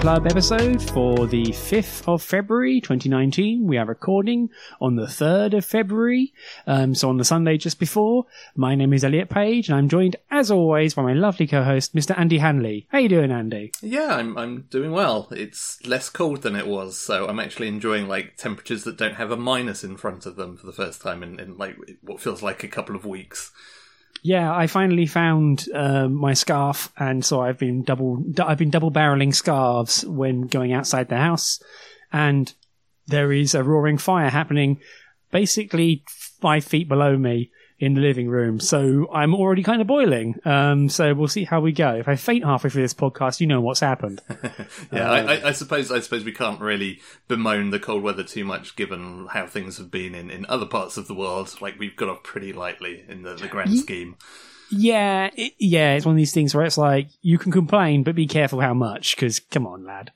Club episode for the 5th of February 2019. We are recording on the 3rd of February, um, so on the Sunday just before. My name is Elliot Page and I'm joined as always by my lovely co-host, Mr. Andy Hanley. How you doing, Andy? Yeah, I'm I'm doing well. It's less cold than it was, so I'm actually enjoying like temperatures that don't have a minus in front of them for the first time in, in like what feels like a couple of weeks. Yeah, I finally found um, my scarf, and so I've been double I've been double barreling scarves when going outside the house, and there is a roaring fire happening, basically five feet below me in the living room. So I'm already kind of boiling. Um, so we'll see how we go. If I faint halfway through this podcast, you know what's happened. yeah, I, I, suppose I suppose we can't really bemoan the cold weather too much, given how things have been in, in other parts of the world. Like we've got off pretty lightly in the, the grand scheme. Yeah, it, yeah, it's one of these things where it's like you can complain, but be careful how much. Because come on, lad.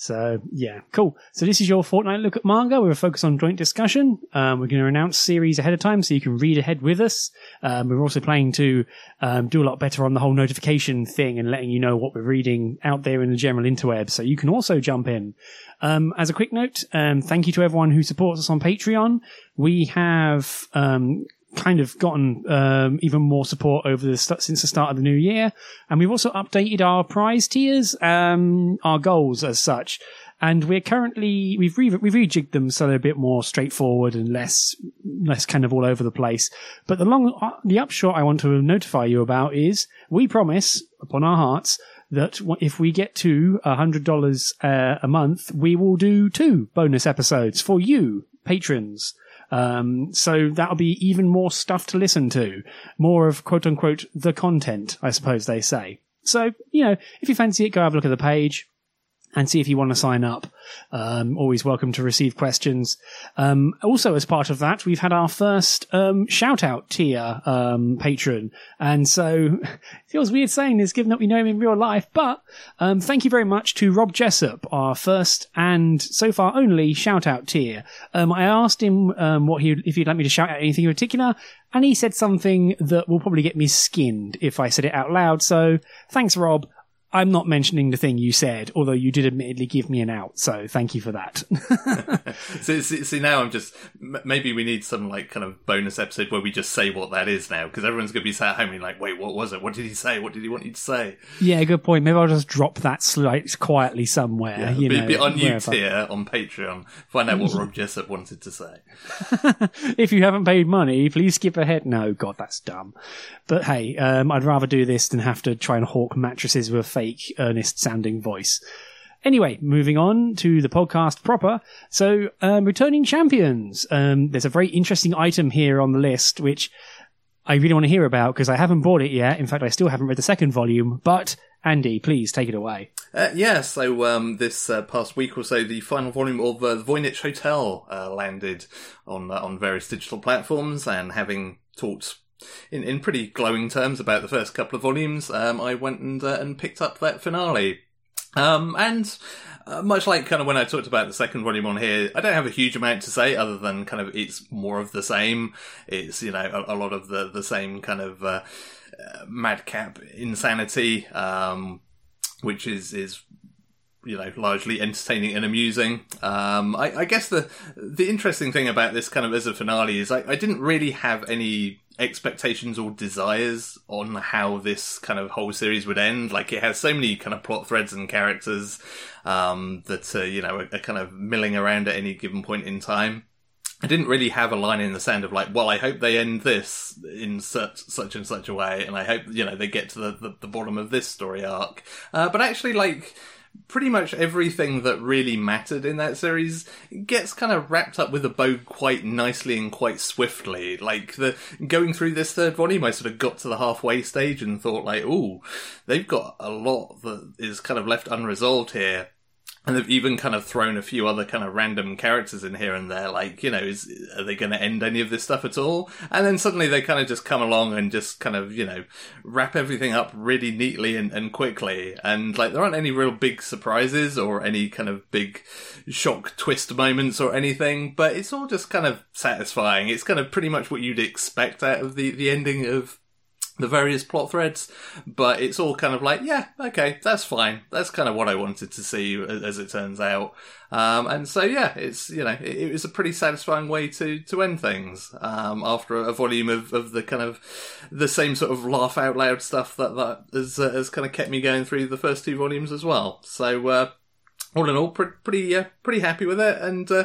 So yeah, cool. So this is your fortnight look at manga. We're focused on joint discussion. Um, we're going to announce series ahead of time so you can read ahead with us. Um, we're also planning to um, do a lot better on the whole notification thing and letting you know what we're reading out there in the general interweb. So you can also jump in. Um, as a quick note, um, thank you to everyone who supports us on Patreon. We have um, kind of gotten um, even more support over the st- since the start of the new year, and we've also updated our prize tiers, um, our goals as such. And we're currently we've re- we've rejigged them so they're a bit more straightforward and less less kind of all over the place. But the long uh, the upshot I want to notify you about is we promise upon our hearts that if we get to a hundred dollars uh, a month, we will do two bonus episodes for you patrons. Um, so that'll be even more stuff to listen to. More of quote unquote the content, I suppose they say. So, you know, if you fancy it, go have a look at the page and see if you want to sign up. Um, always welcome to receive questions. Um, also, as part of that, we've had our first um, shout out tier um, patron. And so it feels weird saying this given that we know him in real life. But um, thank you very much to Rob Jessup, our first and so far only shout out tier. Um, I asked him what he if he'd like me to shout out anything in particular. And he said something that will probably get me skinned if I said it out loud. So thanks, Rob. I'm not mentioning the thing you said, although you did admittedly give me an out. So thank you for that. see, see, see, now I'm just maybe we need some like kind of bonus episode where we just say what that is now because everyone's going to be sat home and like, wait, what was it? What did he say? What did he want you to say? Yeah, good point. Maybe I'll just drop that slight quietly somewhere. Yeah, you be, know, be on you tier on Patreon. Find out what Rob Jessup wanted to say. if you haven't paid money, please skip ahead. No, God, that's dumb. But hey, um, I'd rather do this than have to try and hawk mattresses with fake, earnest sounding voice. Anyway, moving on to the podcast proper. So, um, returning champions. Um, there's a very interesting item here on the list, which I really want to hear about because I haven't bought it yet. In fact, I still haven't read the second volume. But Andy, please take it away. Uh, yeah, so um, this uh, past week or so, the final volume of uh, the Voynich Hotel uh, landed on uh, on various digital platforms, and having talked in, in pretty glowing terms about the first couple of volumes, um, I went and uh, and picked up that finale. Um, and uh, much like kind of when I talked about the second volume on here, I don't have a huge amount to say other than kind of it's more of the same. It's you know a, a lot of the the same kind of uh, uh madcap insanity, um, which is is you know largely entertaining and amusing. Um, I, I, guess the the interesting thing about this kind of as a finale is I, I didn't really have any expectations or desires on how this kind of whole series would end. Like it has so many kind of plot threads and characters um, that uh, you know are, are, kind of milling around at any given point in time. I didn't really have a line in the sand of like, well, I hope they end this in such such and such a way, and I hope you know they get to the the, the bottom of this story arc. Uh, but actually, like pretty much everything that really mattered in that series gets kind of wrapped up with a bow quite nicely and quite swiftly. Like the going through this third volume, I sort of got to the halfway stage and thought like, "Oh, they've got a lot that is kind of left unresolved here." And they've even kind of thrown a few other kind of random characters in here and there. Like, you know, is are they going to end any of this stuff at all? And then suddenly they kind of just come along and just kind of, you know, wrap everything up really neatly and, and quickly. And like, there aren't any real big surprises or any kind of big shock twist moments or anything, but it's all just kind of satisfying. It's kind of pretty much what you'd expect out of the, the ending of the various plot threads, but it's all kind of like, yeah, okay, that's fine. That's kind of what I wanted to see, as it turns out. Um, and so, yeah, it's you know, it, it, was a pretty satisfying way to to end things um, after a, volume of, of the kind of the same sort of laugh out loud stuff that that has, uh, has kind of kept me going through the first two volumes as well. So. Uh, all in all, pretty uh, pretty happy with it, and uh,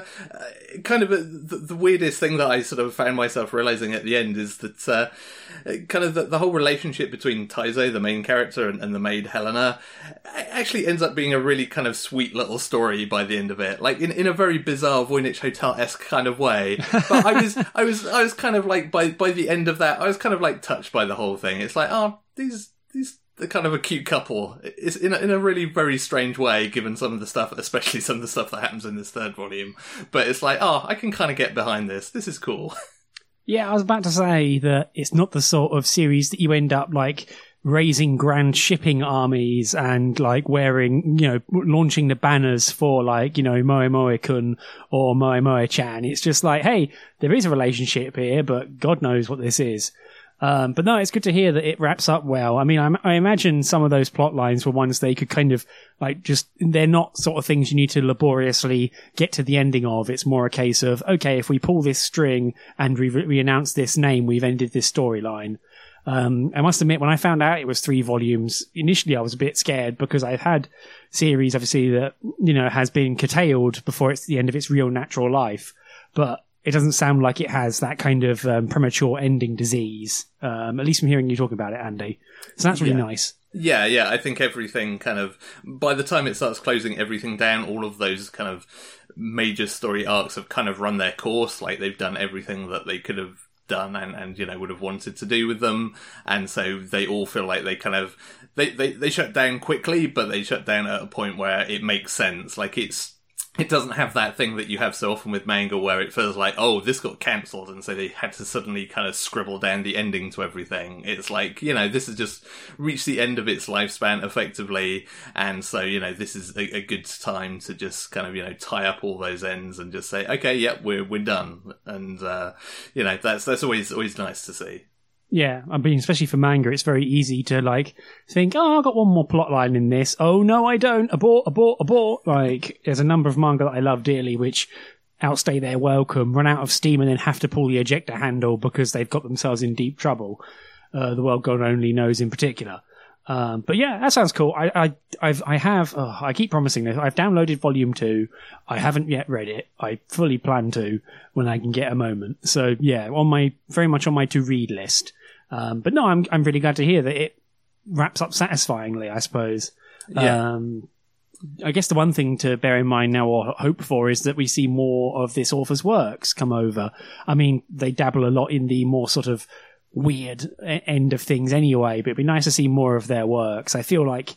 kind of a, the, the, weirdest thing that I sort of found myself realizing at the end is that uh, kind of the, the, whole relationship between Taizo, the main character, and, and, the maid Helena, actually ends up being a really kind of sweet little story by the end of it, like in, in a very bizarre Voynich Hotel esque kind of way. But I was I was I was kind of like by by the end of that, I was kind of like touched by the whole thing. It's like oh these these the kind of a cute couple. It's in a, in a really very strange way, given some of the stuff, especially some of the stuff that happens in this third volume. But it's like, oh, I can kind of get behind this. This is cool. Yeah, I was about to say that it's not the sort of series that you end up like raising grand shipping armies and like wearing, you know, launching the banners for like, you know, Moe Moe kun or Moe Moe chan. It's just like, hey, there is a relationship here, but God knows what this is. Um, but no, it's good to hear that it wraps up well. I mean, I, I, imagine some of those plot lines were ones they could kind of like just, they're not sort of things you need to laboriously get to the ending of. It's more a case of, okay, if we pull this string and we, we announce this name, we've ended this storyline. Um, I must admit, when I found out it was three volumes, initially I was a bit scared because I've had series, obviously, that, you know, has been curtailed before it's the end of its real natural life. But it doesn't sound like it has that kind of um, premature ending disease. Um, at least from hearing you talk about it, Andy. So that's really yeah. nice. Yeah, yeah. I think everything kind of by the time it starts closing everything down, all of those kind of major story arcs have kind of run their course. Like they've done everything that they could have done and, and you know would have wanted to do with them and so they all feel like they kind of they, they, they shut down quickly but they shut down at a point where it makes sense like it's it doesn't have that thing that you have so often with manga where it feels like, oh, this got cancelled, and so they had to suddenly kind of scribble down the ending to everything. It's like, you know, this has just reached the end of its lifespan effectively, and so, you know, this is a, a good time to just kind of, you know, tie up all those ends and just say, okay, yep, we're, we're done. And, uh, you know, that's, that's always, always nice to see. Yeah, I mean, especially for manga, it's very easy to like think, oh, I've got one more plot line in this. Oh no, I don't. Abort, abort, abort. Like, there's a number of manga that I love dearly, which outstay their welcome, run out of steam, and then have to pull the ejector handle because they've got themselves in deep trouble. Uh, the world God only knows in particular. Um, but yeah, that sounds cool. I, I, I've, I have, oh, I keep promising this. I've downloaded volume two. I haven't yet read it. I fully plan to when I can get a moment. So yeah, on my, very much on my to read list. Um, but no, I'm I'm really glad to hear that it wraps up satisfyingly. I suppose. Yeah. Um, I guess the one thing to bear in mind now or hope for is that we see more of this author's works come over. I mean, they dabble a lot in the more sort of weird end of things anyway, but it'd be nice to see more of their works. I feel like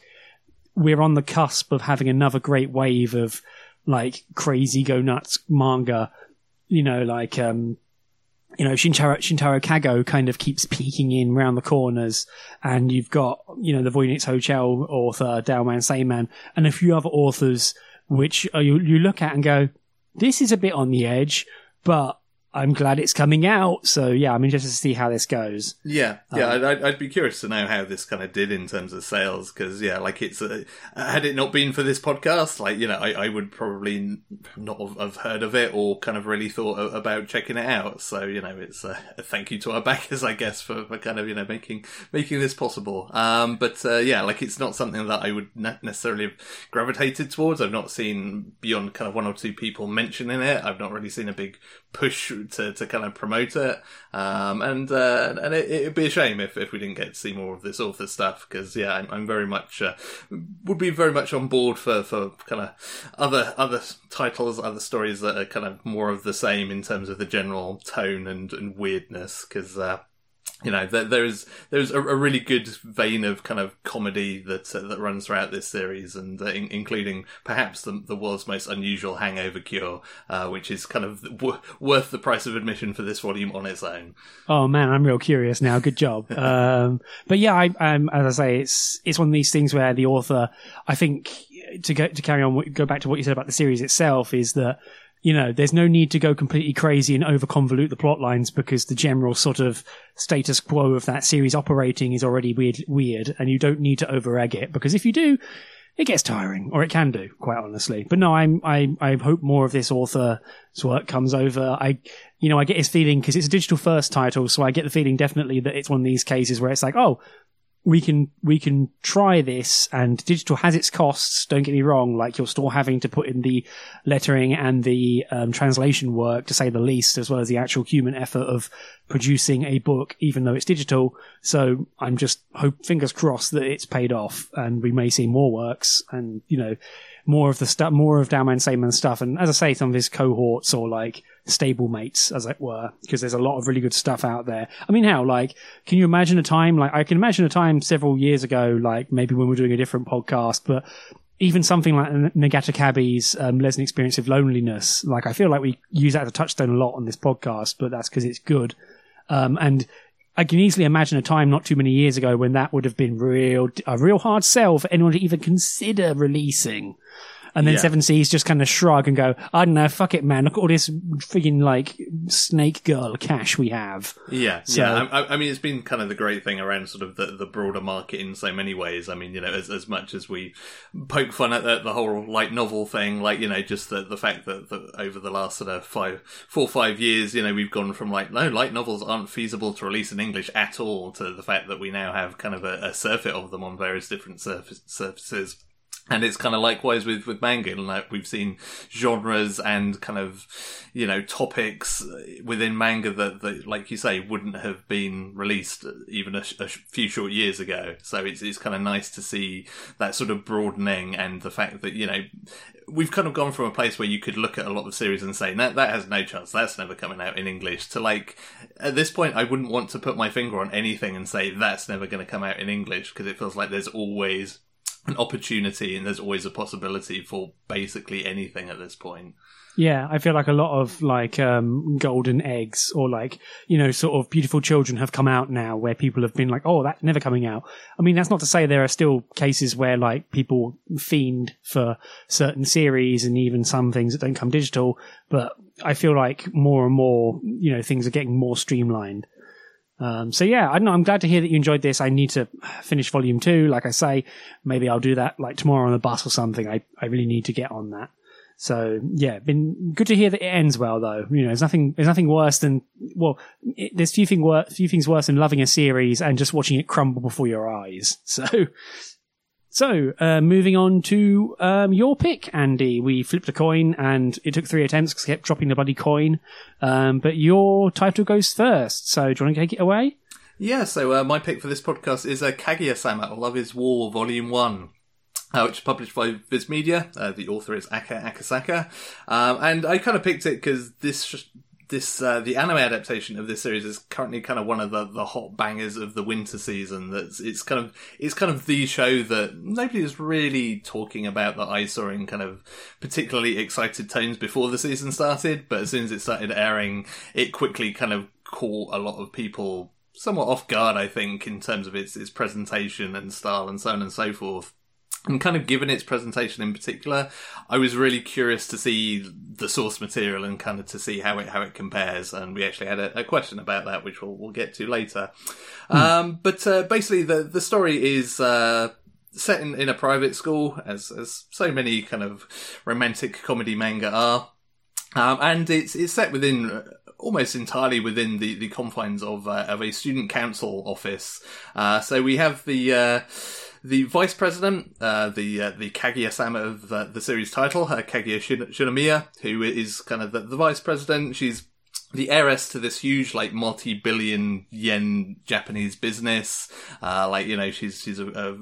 we're on the cusp of having another great wave of like crazy go nuts manga, you know, like um, you know, Shintaro, Shintaro Kago kind of keeps peeking in round the corners, and you've got, you know, the Voynich Hotel author, Dowman Sayman, and a few other authors which uh, you, you look at and go, this is a bit on the edge, but I'm glad it's coming out. So yeah, I'm interested to see how this goes. Yeah, yeah, um, I'd, I'd, be curious to know how this kind of did in terms of sales because yeah, like it's a, had it not been for this podcast, like you know, I, I would probably not have heard of it or kind of really thought about checking it out. So you know, it's a, a thank you to our backers, I guess, for, for kind of you know making making this possible. Um, but uh, yeah, like it's not something that I would necessarily have gravitated towards. I've not seen beyond kind of one or two people mentioning it. I've not really seen a big push to, to kind of promote it. Um, and uh, and it, would be a shame if, if we didn't get to see more of this author stuff because yeah, I'm, I'm, very much uh, would be very much on board for, for kind of other other titles, other stories that are kind of more of the same in terms of the general tone and, and weirdness because. Uh, you know, there, there's there's a, a, really good vein of kind of comedy that uh, that runs throughout this series, and uh, in, including perhaps the, the world's most unusual hangover cure, uh, which is kind of w- worth the price of admission for this volume on its own. Oh man, I'm real curious now. Good job. um, but yeah, I, um, as I say, it's it's one of these things where the author, I think, to go to carry on, go back to what you said about the series itself, is that you know, there's no need to go completely crazy and over convolute the plot lines because the general sort of status quo of that series operating is already weird, weird, and you don't need to over egg it because if you do, it gets tiring, or it can do, quite honestly. But no, I'm, I, I hope more of this author's work comes over. I, you know, I get his feeling because it's a digital first title, so I get the feeling definitely that it's one of these cases where it's like, oh, we can we can try this and digital has its costs don't get me wrong like you're still having to put in the lettering and the um, translation work to say the least as well as the actual human effort of producing a book even though it's digital. So i'm just hope fingers crossed that it's paid off and we may see more works and you know more of the stuff more of Dowman Sayman stuff and as i say some of his cohorts or like stable mates, as it were, because there's a lot of really good stuff out there. I mean, how, like, can you imagine a time, like, I can imagine a time several years ago, like, maybe when we're doing a different podcast, but even something like Nagata Kabi's um, Lesson Experience of Loneliness, like, I feel like we use that as a touchstone a lot on this podcast, but that's because it's good. Um, and I can easily imagine a time not too many years ago when that would have been real, a real hard sell for anyone to even consider releasing. And then Yeah. Seven Seas just kind of shrug and go, I don't know, fuck it, man. Look at all this frigging like snake girl cash we have. Yeah, So- yeah. I, I- mean, it's been kind of the great thing around sort of the, the broader market in so many ways. I mean, you know, as, as much as we poke fun at the, the whole light novel thing, like you know, just the the fact that, that over the last sort of five, four, or five years, you know, we've gone from like no light novels aren't feasible to release in English at all to the fact that we now have kind of a, a surfeit of them on various different surface, surfaces. And it's kind of likewise with, with manga, like we've seen genres and kind of, you know, topics within manga that, that, like you say, wouldn't have been released even a, a few short years ago. So it's, it's kind of nice to see that sort of broadening and the fact that, you know, we've kind of gone from a place where you could look at a lot of series and say, that, that has no chance, that's never coming out in English, to like, at this point, I wouldn't want to put my finger on anything and say, that's never going to come out in English, because it feels like there's always an opportunity and there's always a possibility for basically anything at this point. Yeah, I feel like a lot of like um, golden eggs or like you know sort of beautiful children have come out now where people have been like, oh, that's never coming out. I mean, that's not to say there are still cases where like people fiend for certain series and even some things that don't come digital, but I feel like more and more you know things are getting more streamlined. Um, so yeah, I don't know. I'm glad to hear that you enjoyed this. I need to finish volume two. Like I say, maybe I'll do that like tomorrow on the bus or something. I, I really need to get on that. So yeah, been good to hear that it ends well though. You know, there's nothing, there's nothing worse than, well, it, there's few thing wor- few things worse than loving a series and just watching it crumble before your eyes. So, so, uh, moving on to, um, your pick, Andy. We flipped a coin and it took three attempts because I kept dropping the bloody coin. Um, but your title goes first. So do you want to take it away? Yeah, so uh, my pick for this podcast is uh, Kaguya-sama, Love is War, Volume 1. Uh, which is published by Viz Media. Uh, the author is Aka Akasaka. Um, and I kind of picked it because this, this, uh, the anime adaptation of this series is currently kind of one of the, the hot bangers of the winter season. That's, it's kind of, it's kind of the show that nobody was really talking about that I saw in kind of particularly excited tones before the season started. But as soon as it started airing, it quickly kind of caught a lot of people somewhat off guard, I think, in terms of its its presentation and style and so on and so forth. And kind of given its presentation in particular, I was really curious to see the source material and kind of to see how it how it compares. And we actually had a, a question about that, which we'll we'll get to later. Um, but uh, basically, the the story is. Uh, Set in, in a private school, as as so many kind of romantic comedy manga are, um, and it's it's set within almost entirely within the, the confines of uh, of a student council office. Uh, so we have the uh, the vice president, uh, the uh, the Kaguya-sama of uh, the series title, uh, Kaguya Shin- Shinomiya, who is kind of the, the vice president. She's the heiress to this huge, like, multi-billion yen Japanese business. Uh, like, you know, she's, she's a, a,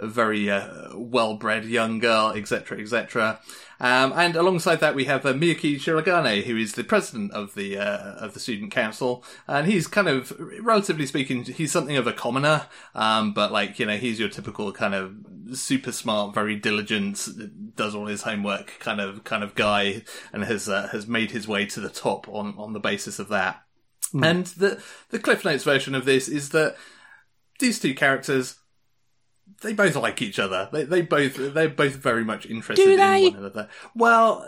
a very, uh, well-bred young girl, etc., etc. Um, and alongside that, we have uh, Miyuki Shiragane, who is the president of the uh, of the student council, and he's kind of, relatively speaking, he's something of a commoner, um, but like you know, he's your typical kind of super smart, very diligent, does all his homework kind of kind of guy, and has uh, has made his way to the top on on the basis of that. And the the Cliff Notes version of this is that these two characters they both like each other. They they both they're both very much interested in one another. Well,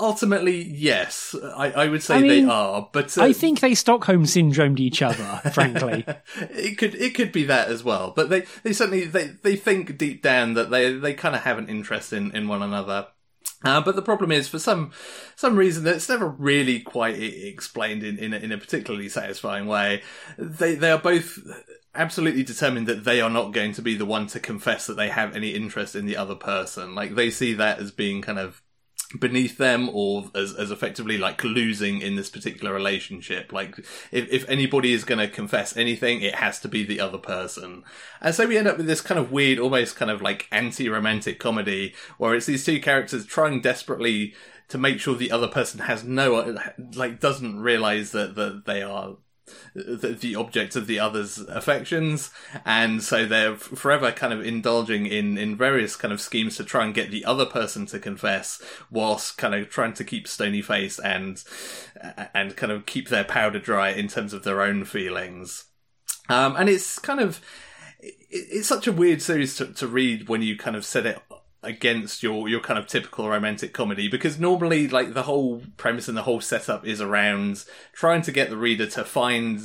ultimately, yes, I, I would say I mean, they are. But uh, I think they Stockholm syndromed each other, frankly. it could it could be that as well. But they, they certainly they, they think deep down that they they kind of have an interest in, in one another. Uh, but the problem is, for some some reason that's never really quite explained in in a, in a particularly satisfying way, they they are both absolutely determined that they are not going to be the one to confess that they have any interest in the other person. Like they see that as being kind of beneath them or as, as effectively like losing in this particular relationship. Like if, if anybody is going to confess anything, it has to be the other person. And so we end up with this kind of weird, almost kind of like anti-romantic comedy where it's these two characters trying desperately to make sure the other person has no, like doesn't realize that, that they are the, the object of the other's affections, and so they're forever kind of indulging in in various kind of schemes to try and get the other person to confess, whilst kind of trying to keep stony face and and kind of keep their powder dry in terms of their own feelings. Um, and it's kind of it's such a weird series to, to read when you kind of set it against your your kind of typical romantic comedy because normally like the whole premise and the whole setup is around trying to get the reader to find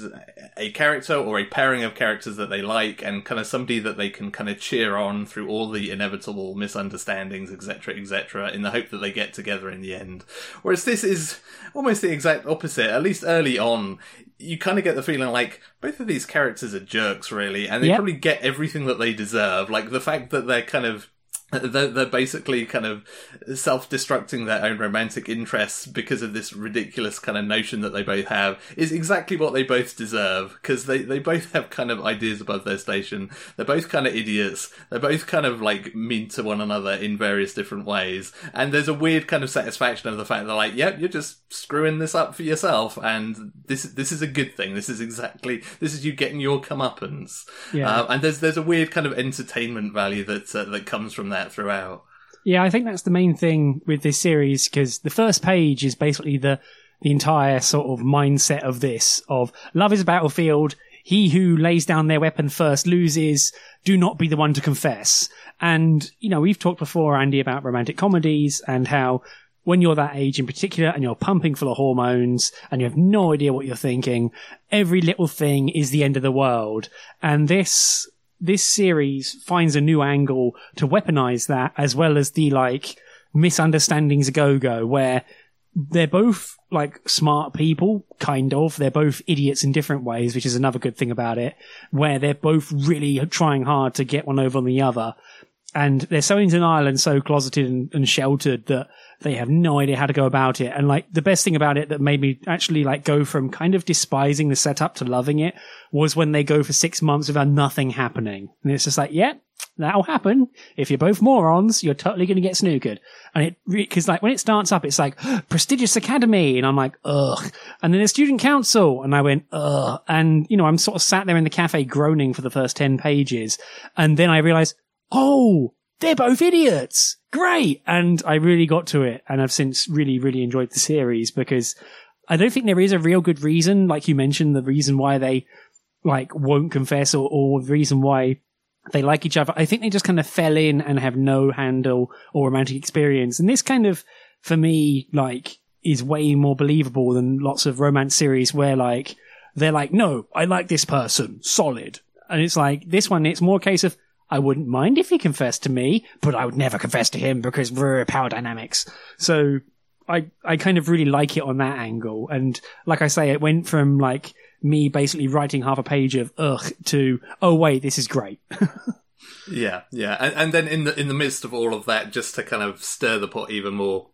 a character or a pairing of characters that they like and kind of somebody that they can kind of cheer on through all the inevitable misunderstandings etc etc in the hope that they get together in the end whereas this is almost the exact opposite at least early on you kind of get the feeling like both of these characters are jerks really and they yep. probably get everything that they deserve like the fact that they're kind of they're, they're basically kind of self-destructing their own romantic interests because of this ridiculous kind of notion that they both have is exactly what they both deserve because they, they both have kind of ideas above their station. They're both kind of idiots. They're both kind of like mean to one another in various different ways. And there's a weird kind of satisfaction of the fact that like yep you're just screwing this up for yourself. And this this is a good thing. This is exactly this is you getting your comeuppance. Yeah. Uh, and there's there's a weird kind of entertainment value that uh, that comes from that throughout. Yeah, I think that's the main thing with this series because the first page is basically the the entire sort of mindset of this of love is a battlefield. He who lays down their weapon first loses. Do not be the one to confess. And, you know, we've talked before, Andy, about romantic comedies and how when you're that age in particular and you're pumping full of hormones and you have no idea what you're thinking, every little thing is the end of the world. And this this series finds a new angle to weaponize that as well as the like misunderstandings go go where they're both like smart people, kind of. They're both idiots in different ways, which is another good thing about it, where they're both really trying hard to get one over on the other. And they're so in denial and so closeted and, and sheltered that they have no idea how to go about it. And like the best thing about it that made me actually like go from kind of despising the setup to loving it was when they go for six months without nothing happening. And it's just like, yeah, that'll happen. If you're both morons, you're totally going to get snookered. And it, because like when it starts up, it's like prestigious academy. And I'm like, ugh. And then the student council. And I went, ugh. And, you know, I'm sort of sat there in the cafe groaning for the first 10 pages. And then I realized, oh, they're both idiots. Great. And I really got to it. And I've since really, really enjoyed the series because I don't think there is a real good reason, like you mentioned, the reason why they like won't confess or, or the reason why they like each other. I think they just kind of fell in and have no handle or romantic experience. And this kind of, for me, like, is way more believable than lots of romance series where like, they're like, no, I like this person, solid. And it's like, this one, it's more a case of, I wouldn't mind if he confessed to me, but I would never confess to him because we're power dynamics. So I, I kind of really like it on that angle. And like I say, it went from like me basically writing half a page of ugh to, oh wait, this is great. yeah, yeah. And, and then in the, in the midst of all of that, just to kind of stir the pot even more,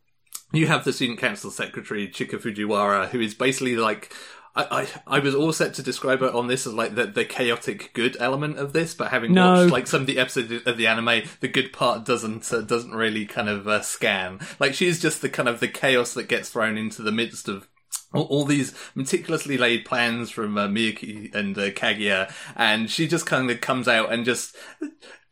you have the student council secretary, Chika Fujiwara, who is basically like I, I, I was all set to describe her on this as like the, the chaotic good element of this, but having no. watched like some of the episodes of the anime, the good part doesn't uh, doesn't really kind of uh, scan. Like she's just the kind of the chaos that gets thrown into the midst of all, all, these meticulously laid plans from uh, Miyuki and uh, Kaguya, and she just kind of comes out and just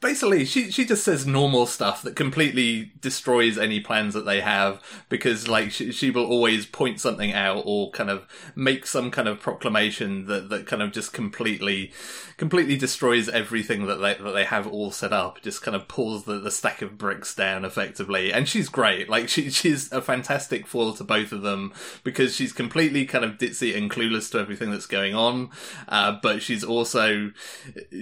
basically she she just says normal stuff that completely destroys any plans that they have because like she, she will always point something out or kind of make some kind of proclamation that that kind of just completely completely destroys everything that they that they have all set up just kind of pulls the, the stack of bricks down effectively. And she's great. Like she she's a fantastic foil to both of them because she's completely kind of ditzy and clueless to everything that's going on. Uh, but she's also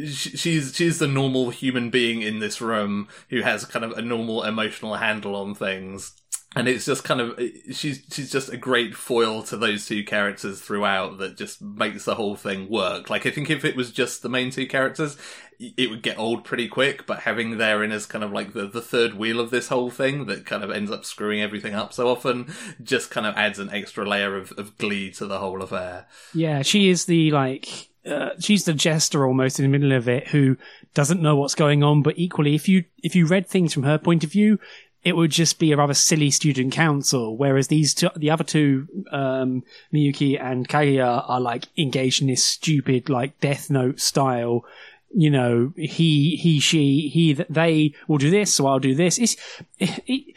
she's she's the normal human being in this room who has kind of a normal emotional handle on things and it's just kind of she's she's just a great foil to those two characters throughout that just makes the whole thing work. Like I think if it was just the main two characters, it would get old pretty quick. But having therein as kind of like the the third wheel of this whole thing that kind of ends up screwing everything up so often, just kind of adds an extra layer of, of glee to the whole affair. Yeah, she is the like uh, she's the jester almost in the middle of it who doesn't know what's going on but equally if you if you read things from her point of view it would just be a rather silly student council. Whereas these two, the other two, um, Miyuki and Kaguya are like engaged in this stupid, like Death Note style, you know, he, he, she, he, they will do this, so I'll do this. It's, it, it,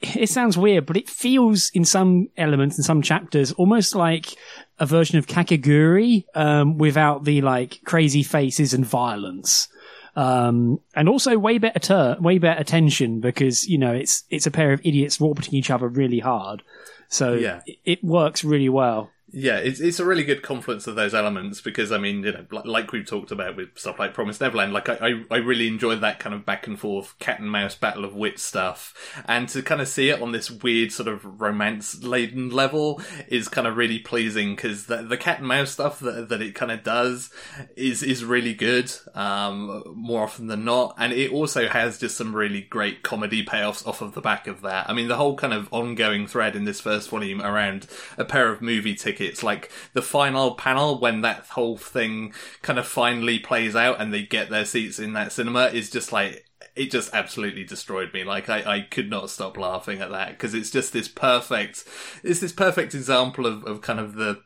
it sounds weird, but it feels in some elements, in some chapters, almost like a version of Kakegurui, um, without the like crazy faces and violence. Um, and also way better ter- way better tension because you know it's it's a pair of idiots orbiting each other really hard, so Yeah. it, it works really well. Yeah, it's it's a really good confluence of those elements because I mean, you know, like, we've talked about with stuff like Promise Neverland, like I, I I really enjoyed that kind of back and forth cat and mouse battle of wit stuff, and to kind of see it on this weird sort of romance laden level is kind of really pleasing because the the cat and mouse stuff that that it kind of does is is really good, um, more often than not, and it also has just some really great comedy payoffs off of the back of that. I mean, the whole kind of ongoing thread in this first volume around a pair of movie tickets, like the final panel when that whole thing kind of finally plays out and they get their seats in that cinema is just like it just absolutely destroyed me. Like I, I could not stop laughing at that because it's just this perfect, it's this perfect example of, of kind of the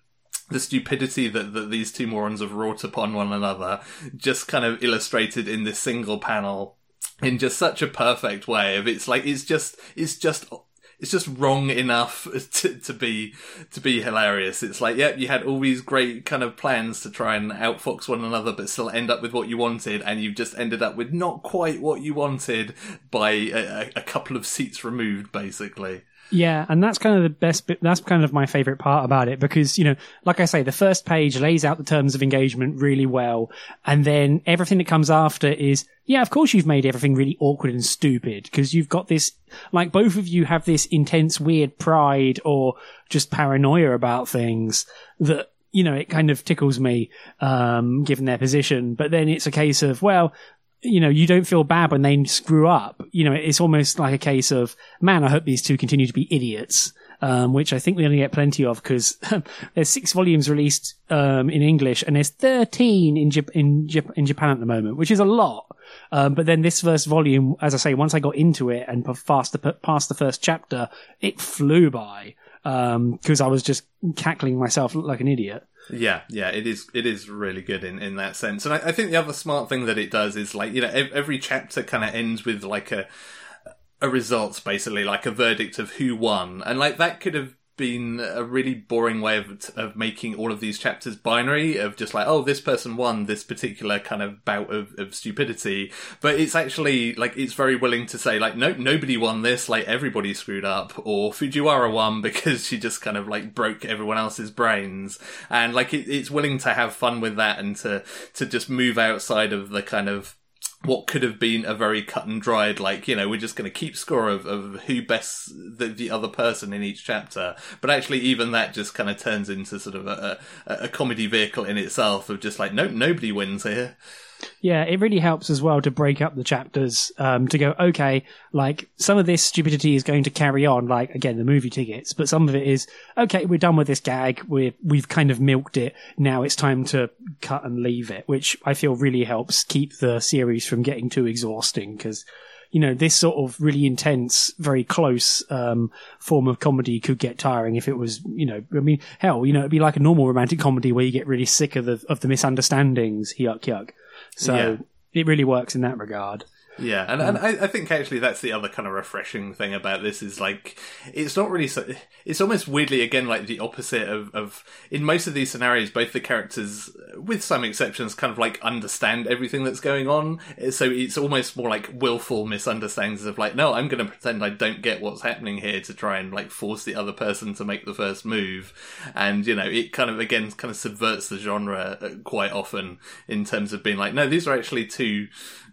the stupidity that, that these two morons have wrought upon one another, just kind of illustrated in this single panel in just such a perfect way. Of it's like it's just it's just it's just wrong enough to, to be to be hilarious. It's like, yep, you had all these great kind of plans to try and outfox one another, but still end up with what you wanted, and you've just ended up with not quite what you wanted by a, a couple of seats removed, basically. Yeah, and that's kind of the best bit. That's kind of my favorite part about it because, you know, like I say, the first page lays out the terms of engagement really well. And then everything that comes after is, yeah, of course you've made everything really awkward and stupid because you've got this, like both of you have this intense weird pride or just paranoia about things that, you know, it kind of tickles me, um, given their position. But then it's a case of, well, you know, you don't feel bad when they screw up. You know, it's almost like a case of, man, I hope these two continue to be idiots. Um, which I think we only get plenty of because there's six volumes released um, in English and there's 13 in, Jap- in, Jap- in Japan at the moment, which is a lot. Um, but then this first volume, as I say, once I got into it and past the, past the first chapter, it flew by because I was just cackling myself like an idiot. Yeah, yeah, it is. It is really good in, in that sense, and I, I think the other smart thing that it does is like you know every chapter kind of ends with like a a result, basically like a verdict of who won, and like that could have been a really boring way of of making all of these chapters binary of just like oh this person won this particular kind of bout of, of stupidity. But it's actually like it's very willing to say like no nobody won this like everybody screwed up or Fujiwara won because she just kind of like broke everyone else's brains. And like it, it's willing to have fun with that and to to just move outside of the kind of what could have been a very cut and dried, like, you know, we're just going to keep score of, of who bests the, the other person in each chapter. But actually, even that just kind of turns into sort of a, a, a comedy vehicle in itself of just like, nope, nobody wins here. Yeah, it really helps as well to break up the chapters um, to go, okay, like some of this stupidity is going to carry on, like again, the movie tickets, but some of it is, okay, we're done with this gag. We're, we've kind of milked it. Now it's time to cut and leave it, which I feel really helps keep the series from getting too exhausting because you know, this sort of really intense, very close um, form of comedy could get tiring if it was, you know, I mean, hell, you know, it'd be like a normal romantic comedy where you get really sick of the of the misunderstandings. Yuck, yuck. So Yeah. it really works in that regard. Yeah, and, and I, I think actually that's the other kind of refreshing thing about this is like it's not really so. It's almost weirdly again like the opposite of, of in most of these scenarios, both the characters, with some exceptions, kind of like understand everything that's going on. So it's almost more like willful misunderstandings of like, no, I'm going to pretend I don't get what's happening here to try and like force the other person to make the first move, and you know it kind of again kind of subverts the genre uh, quite often in terms of being like, no, these are actually two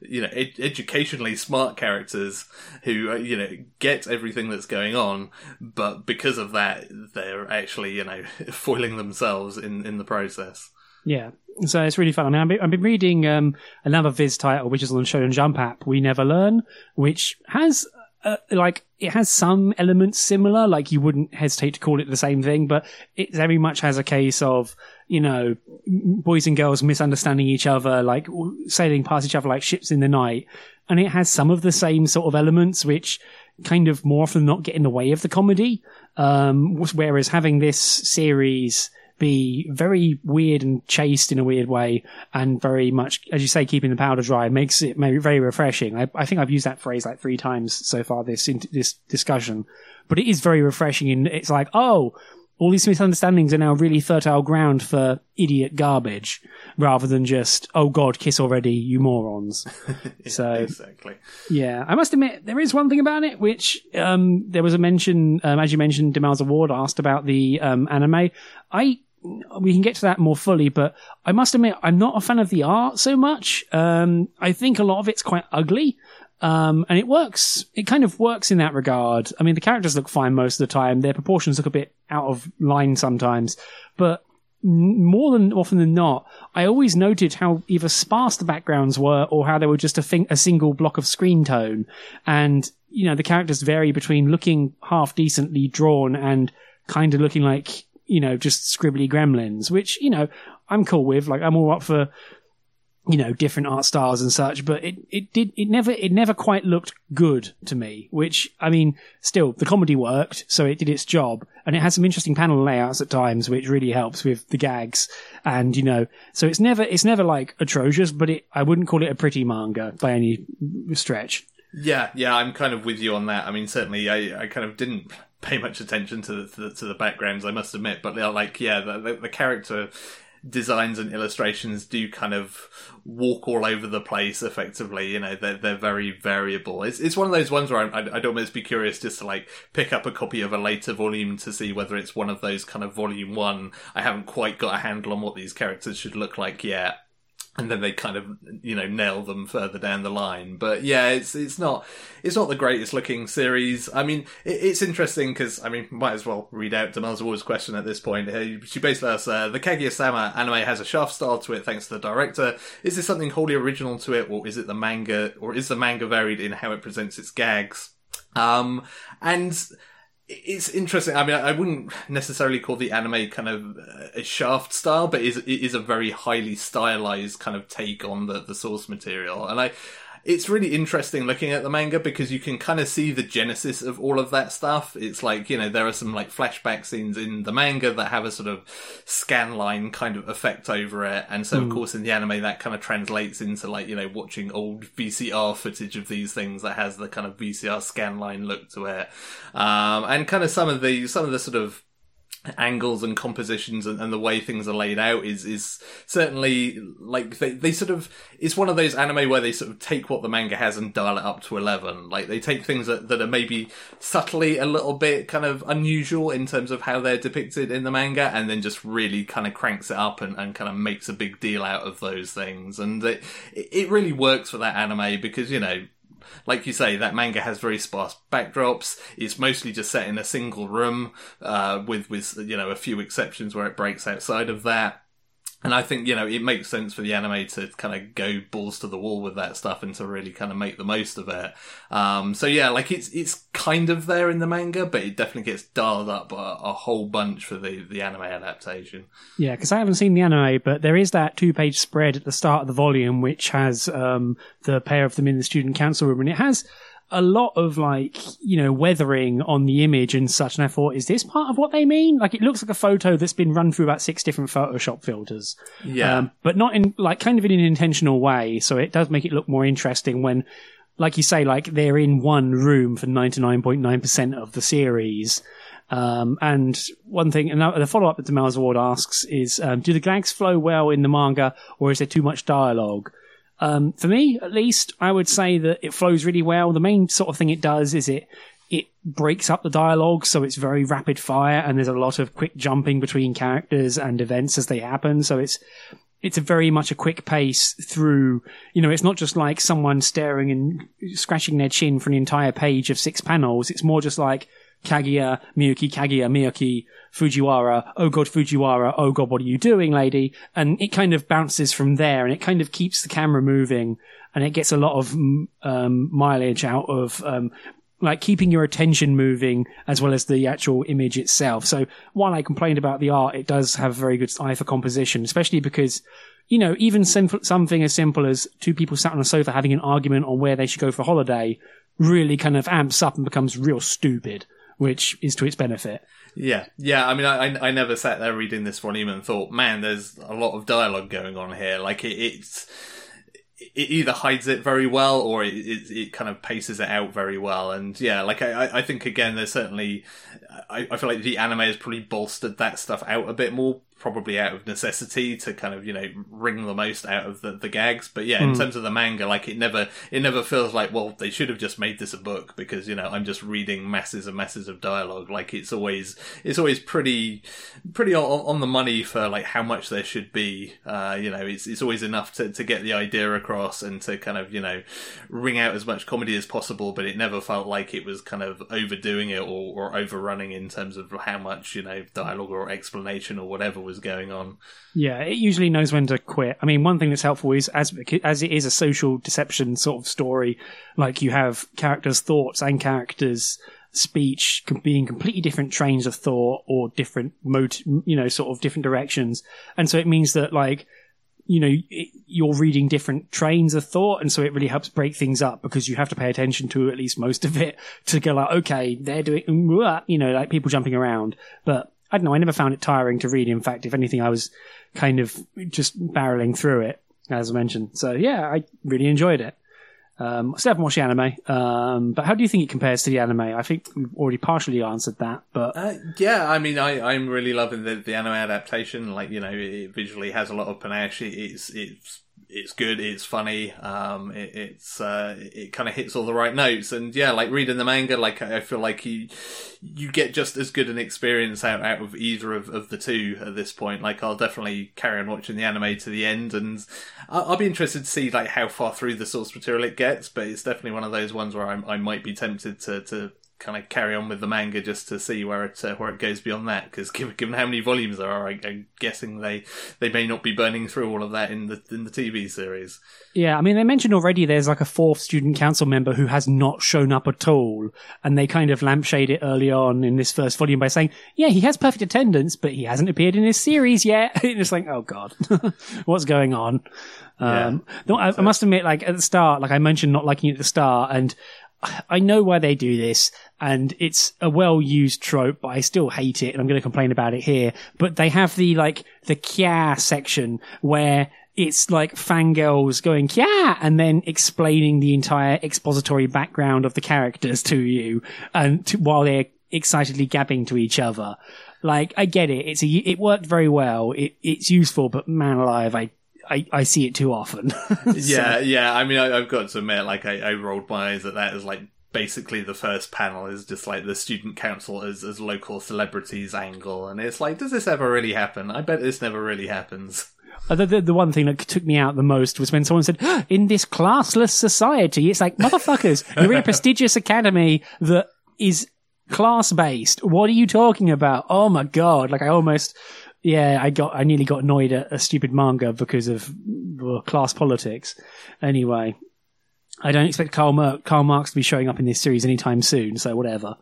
you know ed- educationally smart characters who uh, you know get everything that's going on but because of that they're actually you know foiling themselves in in the process Yeah. So it's really fun. I mean, I've been, I've been reading um, another Viz title, which is on Shonen Jump app, We Never Learn, which has, uh, like, it has some elements similar, like you wouldn't hesitate to call it the same thing, but it very much has a case of, you know, boys and girls misunderstanding each other, like sailing past each other like ships in the night. And it has some of the same sort of elements, which kind of more often not get in the way of the comedy. Um, whereas having this series be very weird and chaste in a weird way, and very much, as you say, keeping the powder dry makes it very refreshing. I, I think I've used that phrase like three times so far this in this discussion, but it is very refreshing. And it's like, oh, all these misunderstandings are now really fertile ground for idiot garbage, rather than just, oh god, kiss already, you morons. so exactly yeah, I must admit there is one thing about it which um, there was a mention, um, as you mentioned, Demel's Award asked about the um, anime. I we can get to that more fully, but I must admit I'm not a fan of the art so much. Um, I think a lot of it's quite ugly. Um, and it works. It kind of works in that regard. I mean, the characters look fine most of the time. Their proportions look a bit out of line sometimes, but more than often than not, I always noted how either sparse the backgrounds were or how they were just a, thing, a single block of screen tone. And, you know, the characters vary between looking half decently drawn and kind of looking like, you know, just scribbly gremlins, which, you know, I'm cool with. Like, I'm all up for, you know, different art styles and such, but it, it did, it never, it never quite looked good to me, which, I mean, still, the comedy worked, so it did its job, and it has some interesting panel layouts at times, which really helps with the gags, and, you know, so it's never, it's never like atrocious, but it, I wouldn't call it a pretty manga by any stretch. Yeah, yeah, I'm kind of with you on that. I mean, certainly, I, I kind of didn't pay much attention to the, to the, to the backgrounds, I must admit. But like, yeah, the, the, the character designs and illustrations do kind of walk all over the place. Effectively, you know, they're they're very variable. It's it's one of those ones where I'd, I'd almost be curious just to like pick up a copy of a later volume to see whether it's one of those kind of volume one. I haven't quite got a handle on what these characters should look like yet and then they kind of you know nail them further down the line. But yeah it's it's not it's not the greatest looking series. I mean it, it's interesting because i mean might as well read out Demel's Award's question at this point. She basically asks uh, the kaguya-sama anime has a shaft style to it thanks to the director. Is this something wholly original to it or is it the manga or is the manga varied in how it presents its gags? Um and it's interesting. I mean, I wouldn't necessarily call the anime kind of uh, a shaft style, but it is, it is a very highly stylized kind of take on the, the source material. And I, it's really interesting looking at the manga because you can kind of see the genesis of all of that stuff. It's like, you know, there are some like flashback scenes in the manga that have a sort of scan line kind of effect over it. And so, of course, in the anime, that kind of translates into like, you know, watching old VCR footage of these things that has the kind of VCR scan line look to it. Um, and kind of some of the, some of the sort of, angles and compositions and, and, the way things are laid out is is certainly like they, they sort of it's one of those anime where they sort of take what the manga has and dial it up to 11 like they take things that, that are maybe subtly a little bit kind of unusual in terms of how they're depicted in the manga and then just really kind of cranks it up and, and kind of makes a big deal out of those things. And it, it really works for that anime because you know like you say, that manga has very sparse backdrops. It's mostly just set in a single room, uh, with with you know a few exceptions where it breaks outside of that. And I think, you know, it makes sense for the anime to kind of go balls to the wall with that stuff and to really kind of make the most of it. Um, so yeah, like it's, it's kind of there in the manga, but it definitely gets dialed up a, a whole bunch for the, the anime adaptation. Yeah, because I haven't seen the anime, but there is that two page spread at the start of the volume, which has, um, the pair of them in the student council room and it has, a lot of like you know weathering on the image and such and i thought is this part of what they mean like it looks like a photo that's been run through about six different photoshop filters Yeah. um, but not in like kind of in an intentional way so it does make it look more interesting when like you say, like they're in one room for 99.9% of the series. Um, and one thing, and the follow up that Demels Award asks is, um, do the gags flow well in the manga or is there too much dialogue? Um, for me, at least, I would say that it flows really well. The main sort of thing it does is it it breaks up the dialogue, so it's very rapid fire, and there's a lot of quick jumping between characters and events as they happen. So it's it's very much a quick pace through. You know, it's not just like someone staring and scratching their chin for an entire page of six panels. It's more just like Kaguya, Miyuki, Kaguya, Miyuki, Fujiwara, oh god, Fujiwara, oh god, what are you doing, lady? And it kind of bounces from there and it kind of keeps the camera moving and it gets a lot of um, mileage out of um, like keeping your attention moving as well as the actual image itself. So while I complained about the art, it does have a very good eye for composition, especially because you know, even simple, something as simple as two people sat on a sofa having an argument on where they should go for holiday really kind of amps up and becomes real stupid which is to its benefit. Yeah, yeah. I mean, I I never sat there reading this volume and thought, man, there's a lot of dialogue going on here. Like it, it's it either hides it very well or it, it, it kind of paces it out very well. And yeah, like I, I think again, there's certainly, I, I feel like the anime has probably bolstered that stuff out a bit more probably out of necessity to kind of you know wring the most out of the, the gags. But yeah in mm. terms of the manga like it never it never feels like well they should have just made this a book because you know i'm just reading masses and masses of dialogue. Like it's always it's always pretty pretty on, on the money for like how much there should be. Uh you know it's it's always enough to, to get the idea across and to kind of you know wring out as much comedy as possible but it never felt like it was kind of overdoing it or, or overrunning in terms of how much you know dialogue or explanation or whatever was was going on. Yeah, it usually knows when to quit. I mean, one thing that's helpful is as as it is a social deception sort of story, like you have characters' thoughts and characters' speech being completely different trains of thought or different mode, you know, sort of different directions, and so it means that like you know you're reading different trains of thought and so it really helps break things up because you have to pay attention to at least most of it to go like okay they're doing you know like people jumping around but I don't know. I never found it tiring to read. In fact, if anything, I was kind of just barreling through it, as I mentioned. So yeah, I really enjoyed it. Um, I still haven't watched the anime, um, but how do you think it compares to the anime? I think we've already partially answered that, but uh, yeah, I mean, I, I'm really loving the, the anime adaptation. Like, you know, it visually has a lot of panache. It's it's it's good, it's funny, um, it, it's uh, it kind of hits all the right notes, and yeah, like reading the manga, like I feel like you you get just as good an experience out out of either of, of the two at this point. Like I'll definitely carry on watching the anime to the end, and I'll, I'll be interested to see like how far through the source material it gets. But it's definitely one of those ones where I, I might be tempted to to kind of carry on with the manga just to see where it uh, where it goes beyond that. Because given, given how many volumes there are, I, am guessing they they may not be burning through all of that in the in the TV series. Yeah, I mean they mentioned already there's like a fourth student council member who has not shown up at all, and they kind of lampshade it early on in this first volume by saying, "Yeah, he has perfect attendance, but he hasn't appeared in his series yet." it's like, oh god, what's going on? Yeah. Um, no, I, I must admit, like at the start, like I mentioned, not liking it at the start, and I know why they do this, and it's a well used trope, but I still hate it, and I'm going to complain about it here. But they have the like the kya section where it's like fangirls going kya and then explaining the entire expository background of the characters to you, and to, while they're excitedly gabbing to each other. Like I get it, it's a, it worked very well, it, it's useful, but man alive, I I, I see it too often. so. Yeah, yeah. I mean, I, have got to admit, like, I, I rolled my eyes at that as like basically the first panel is just like the student council as as local celebrities angle, and it's like, does this ever really happen? I bet this never really happens. Uh, the, the, the, one thing that took me out the most was when someone said, in this classless society, it's like, motherfuckers, you're in a prestigious academy that is class based. What are you talking about? Oh my God. Like I almost, yeah, I got, I nearly got annoyed at a stupid manga because of well, class politics. Anyway, I don't expect Karl, Mer- Karl Marx to be showing up in this series anytime soon, so whatever.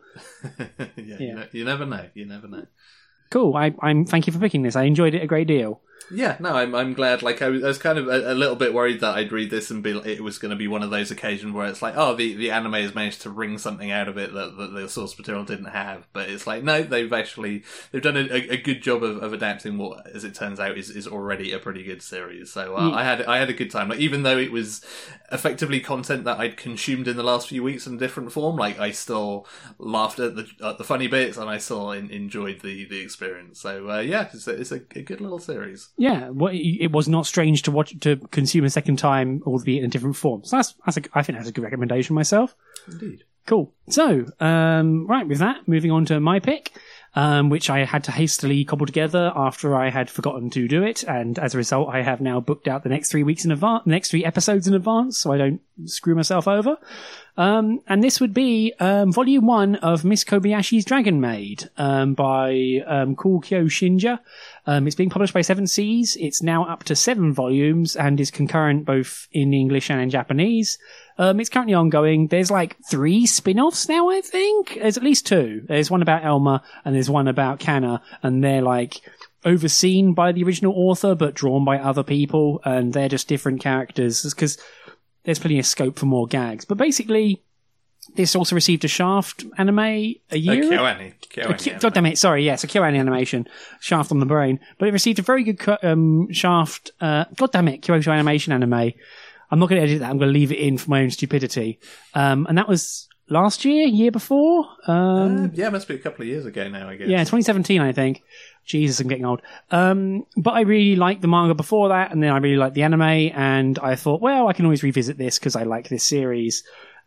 yeah, yeah. You, know, you, never know. You never know. Cool. I, am Thank you for picking this. I enjoyed it a great deal. Yeah, no, I'm I'm glad. Like I was, I was kind of a, a little bit worried that I'd read this and be it was going to be one of those occasions where it's like, oh, the, the anime has managed to wring something out of it that, that the source material didn't have. But it's like, no, they've actually they've done a, a good job of, of adapting what, as it turns out, is, is already a pretty good series. So uh, Yeah. I had I had a good time. Like even though it was effectively content that I'd consumed in the last few weeks in a different form, like I still laughed at the at the funny bits and I still en- enjoyed the the experience. So uh, yeah, it's a, it's a, a good little series. Yeah, well, it it was not strange to watch to consume a second time, albeit in a different form. So that's, that's a, I think that's a good recommendation myself. Indeed. Cool. So, um, right, with that, moving on to my pick, um, which I had to hastily cobble together after I had forgotten to do it, and as a result, I have now booked out the next three weeks in advance, the next three episodes in advance, so I don't screw myself over. Um, and this would be um, Volume One of Miss Kobayashi's Dragon Maid um, by um, Coolkyousinnjya. Um, it's being published by Seven Seas. It's now up to seven volumes and is concurrent both in English and in Japanese. Um, it's currently ongoing. There's like three spin-offs now, I think. There's at least two. There's one about Elma and there's one about Kanna, and they're like overseen by the original author but drawn by other people, and they're just different characters because there's plenty of scope for more gags. But basically, this also received a Shaft anime a Uh, year. Kyoani. A Kyoani anime. God damn it! Sorry, yes, a Kyoani animation, Shaft on the brain, but it received a very good um, Shaft. Uh, God damn it, Kyoto animation anime. I'm not going to edit that. I'm going to leave it in for my own stupidity. Um, and that was last year, year before. Um, Uh, yeah, it must be a couple of years ago now, I guess. yeah, 2017, I think. Jesus, I'm getting old. Um, but I really liked the manga before that, and then I really liked the anime, and I thought, well, I can always revisit this because I like this series.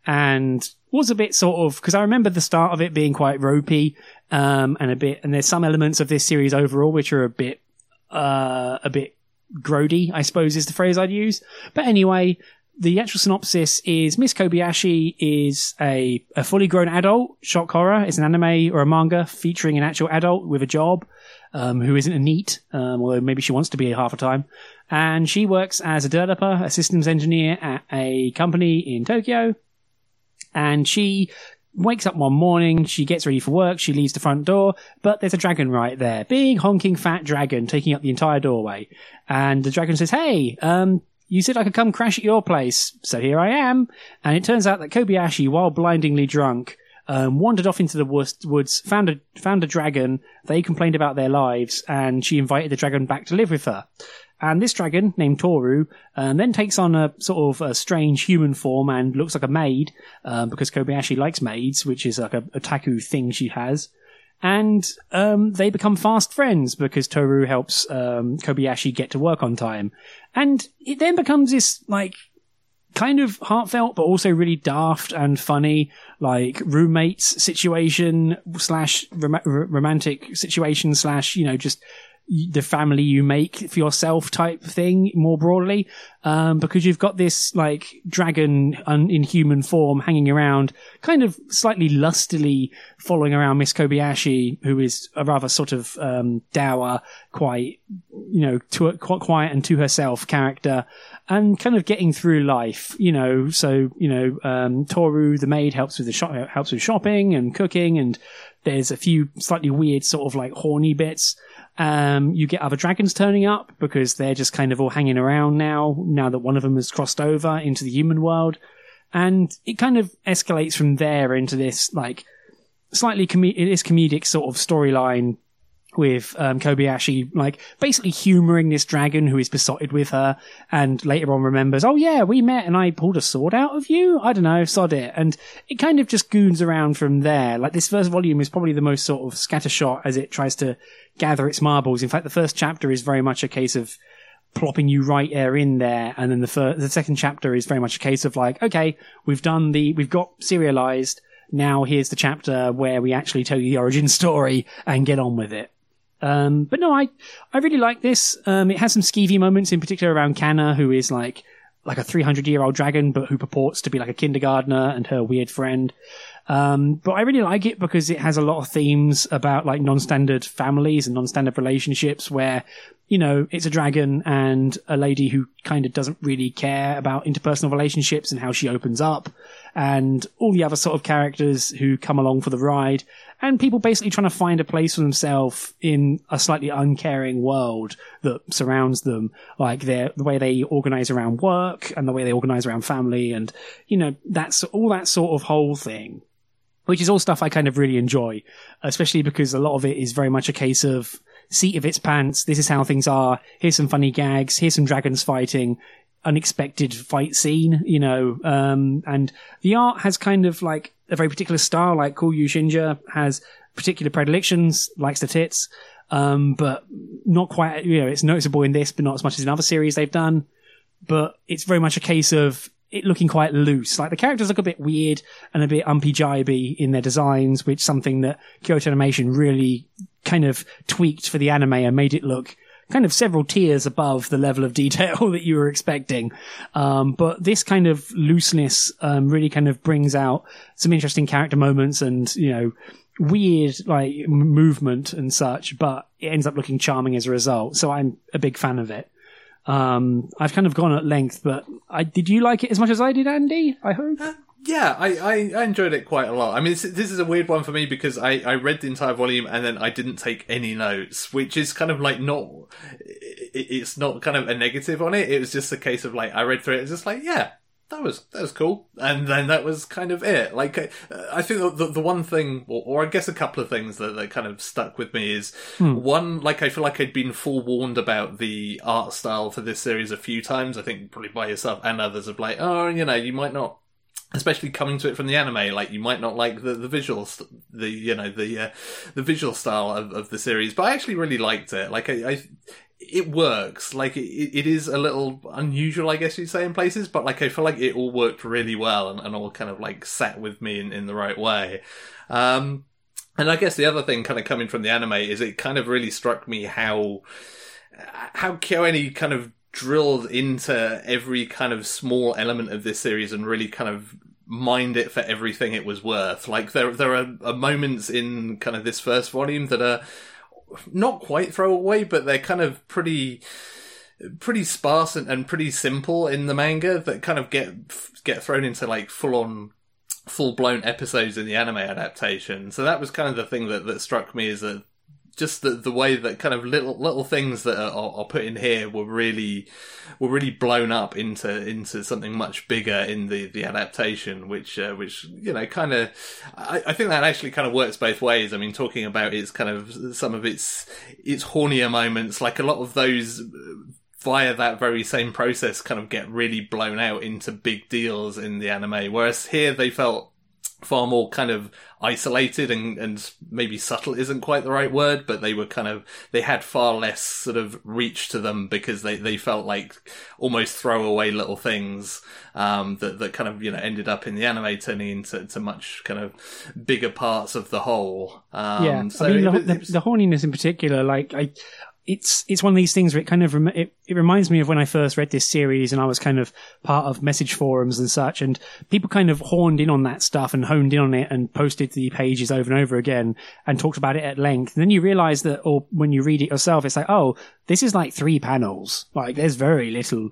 And was a bit sort of because I remember the start of it being quite ropey, um, and a bit, and there's some elements of this series overall which are a bit, uh, a bit grody, I suppose is the phrase I'd use. But anyway, the actual synopsis is Miss Kobayashi is a, a fully grown adult shock horror. It's an anime or a manga featuring an actual adult with a job um, who isn't a NEET, um, although maybe she wants to be half a time. And she works as a developer, a systems engineer at a company in Tokyo. And she wakes up one morning, she gets ready for work, she leaves the front door, but there's a dragon right there. Big honking fat dragon taking up the entire doorway. And the dragon says, Hey, um, you said I could come crash at your place, so here I am. And it turns out that Kobayashi, while blindingly drunk, um, wandered off into the woods, found a found a dragon. They complained about their lives, and she invited the dragon back to live with her. And this dragon, named Toru, um, then takes on a sort of a strange human form and looks like a maid, um, because Kobayashi likes maids, which is like a, otaku thing she has. And um, they become fast friends because Toru helps um, Kobayashi get to work on time. And it then becomes this, like, kind of heartfelt, but also really daft and funny, like roommates situation slash rom- romantic situation slash, you know, just the family you make for yourself type thing more broadly. Um, because you've got this like dragon un- in human form hanging around, kind of slightly lustily following around Miss Kobayashi, who is a rather sort of, um, dour, quite, you know, to, quite quiet and to herself character and kind of getting through life, you know. So, you know, um, Toru, the maid, helps with the shop, helps with shopping and cooking, and there's a few slightly weird sort of like horny bits. Um, you get other dragons turning up because they're just kind of all hanging around now, now that one of them has crossed over into the human world. And it kind of escalates from there into this like slightly com- it is comedic sort of storyline with um, Kobayashi, like basically humoring this dragon who is besotted with her, and later on remembers, oh yeah, we met and I pulled a sword out of you. I don't know, sod it, and it kind of just goons around from there. Like this first volume is probably the most sort of scattershot as it tries to gather its marbles. In fact, the first chapter is very much a case of plopping you right there in there, and then the first, the second chapter is very much a case of like, okay, we've done the, we've got serialized. Now here's the chapter where we actually tell you the origin story and get on with it. Um, but no, I, I really like this. Um, it has some skeevy moments in particular around Kanna, who is like, like a 300 year old dragon, but who purports to be like a kindergartner and her weird friend. Um, but I really like it because it has a lot of themes about like non-standard families and non-standard relationships where, you know, it's a dragon and a lady who kind of doesn't really care about interpersonal relationships and how she opens up and all the other sort of characters who come along for the ride and people basically trying to find a place for themselves in a slightly uncaring world that surrounds them, like their the way they organize around work and the way they organize around family, and you know that's all that sort of whole thing, which is all stuff I kind of really enjoy, especially because a lot of it is very much a case of seat of its pants. This is how things are. Here's some funny gags. Here's some dragons fighting unexpected fight scene, you know, um, and the art has kind of like a very particular style, like Coolkyousinnjya has particular predilections, likes the tits, um, but not quite, you know, it's noticeable in this, but not as much as in other series they've done. But it's very much a case of it looking quite loose. Like the characters look a bit weird and a bit umpy jibey in their designs, which something that Kyoto Animation really kind of tweaked for the anime and made it look kind of several tiers above the level of detail that you were expecting. Um, but this kind of looseness um, really kind of brings out some interesting character moments and, you know, weird like movement and such, but it ends up looking charming as a result. So I'm a big fan of it. Um, I've kind of gone at length, but I, did you like it as much as I did, Andy? I hope. Yeah, I, I, I, enjoyed it quite a lot. I mean, this, this, is a weird one for me because I, I read the entire volume and then I didn't take any notes, which is kind of like not, it, it's not kind of a negative on it. It was just a case of like, I read through it, it's just like, yeah, that was, that was cool. And then that was kind of it. Like, I think the, the one thing, or, or, I guess a couple of things that, that kind of stuck with me is hmm. one, like, I feel like I'd been forewarned about the art style for this series a few times. I think probably by yourself and others of like, oh, you know, you might not especially coming to it from the anime like you might not like the the visuals the you know the uh, the visual style of, of the series but i actually really liked it. Like i, I it works. Like it, it is a little unusual i guess you'd say in places but like i feel like it all worked really well and, and all kind of like sat with me in, in the right way. Um and i guess the other thing kind of coming from the anime is it kind of really struck me how how KyoAni kind of drilled into every kind of small element of this series and really kind of mined it for everything it was worth. Like there, there are, are moments in kind of this first volume that are not quite throwaway, but they're kind of pretty, pretty sparse and, and pretty simple in the manga that kind of get get thrown into like full on full blown episodes in the anime adaptation. So that was kind of the thing that, that struck me is a just the the way that kind of little little things that are, are, put in here were really were really blown up into into something much bigger in the the adaptation, which uh, which you know kind of I, I, think that actually kind of works both ways. I mean, talking about its kind of some of its its hornier moments, like a lot of those via that very same process kind of get really blown out into big deals in the anime whereas here they felt far more kind of isolated and, and maybe subtle isn't quite the right word, but they were kind of, they had far less sort of reach to them because they, they felt like almost throwaway little things, um, that, that kind of, you know, ended up in the anime turning into to much kind of bigger parts of the whole. Um, yeah. So I mean, the, the, the horniness in particular, like, I, it's it's one of these things where it kind of rem- it, it reminds me of when I first read this series and I was kind of part of message forums and such, and people kind of horned in on that stuff and honed in on it and posted the pages over and over again and talked about it at length. And then you realize that, or when you read it yourself, it's like, oh, this is like three panels. Like there's very little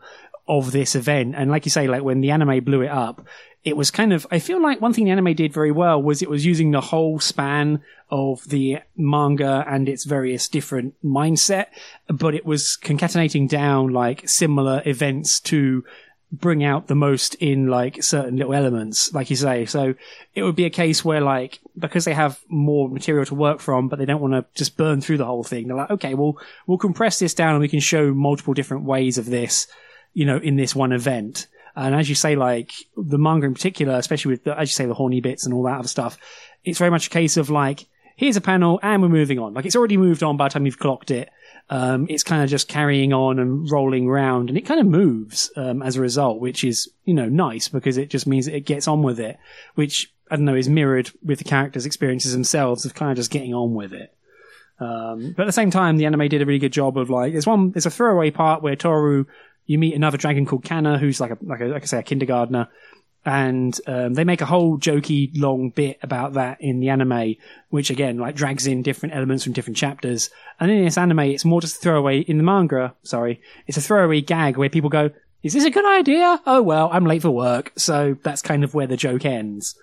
of this event. And like you say, like when the anime blew it up, it was kind of, I feel like one thing the anime did very well was it was using the whole span of the manga and its various different mindset, but it was concatenating down like similar events to bring out the most in like certain little elements, like you say. So it would be a case where like, because they have more material to work from, but they don't want to just burn through the whole thing. They're like, okay, well, we'll compress this down and we can show multiple different ways of this, you know, in this one event. And as you say, like the manga in particular, especially with, the, as you say, the horny bits and all that other stuff, it's very much a case of like, here's a panel and we're moving on. Like it's already moved on by the time you've clocked it. Um, it's kind of just carrying on and rolling around and it kind of moves, um, as a result, which is, you know, nice because it just means it gets on with it, which I don't know, is mirrored with the characters' experiences themselves of kind of just getting on with it. Um, but at the same time, the anime did a really good job of like, there's one, there's a throwaway part where Toru you meet another dragon called Kanna, who's like a like a, like I say a kindergartner, and um, they make a whole jokey long bit about that in the anime, which again like drags in different elements from different chapters. And in this anime, it's more just a throwaway. In the manga, sorry, it's a throwaway gag where people go, "Is this a good idea?" Oh well, I'm late for work, so that's kind of where the joke ends.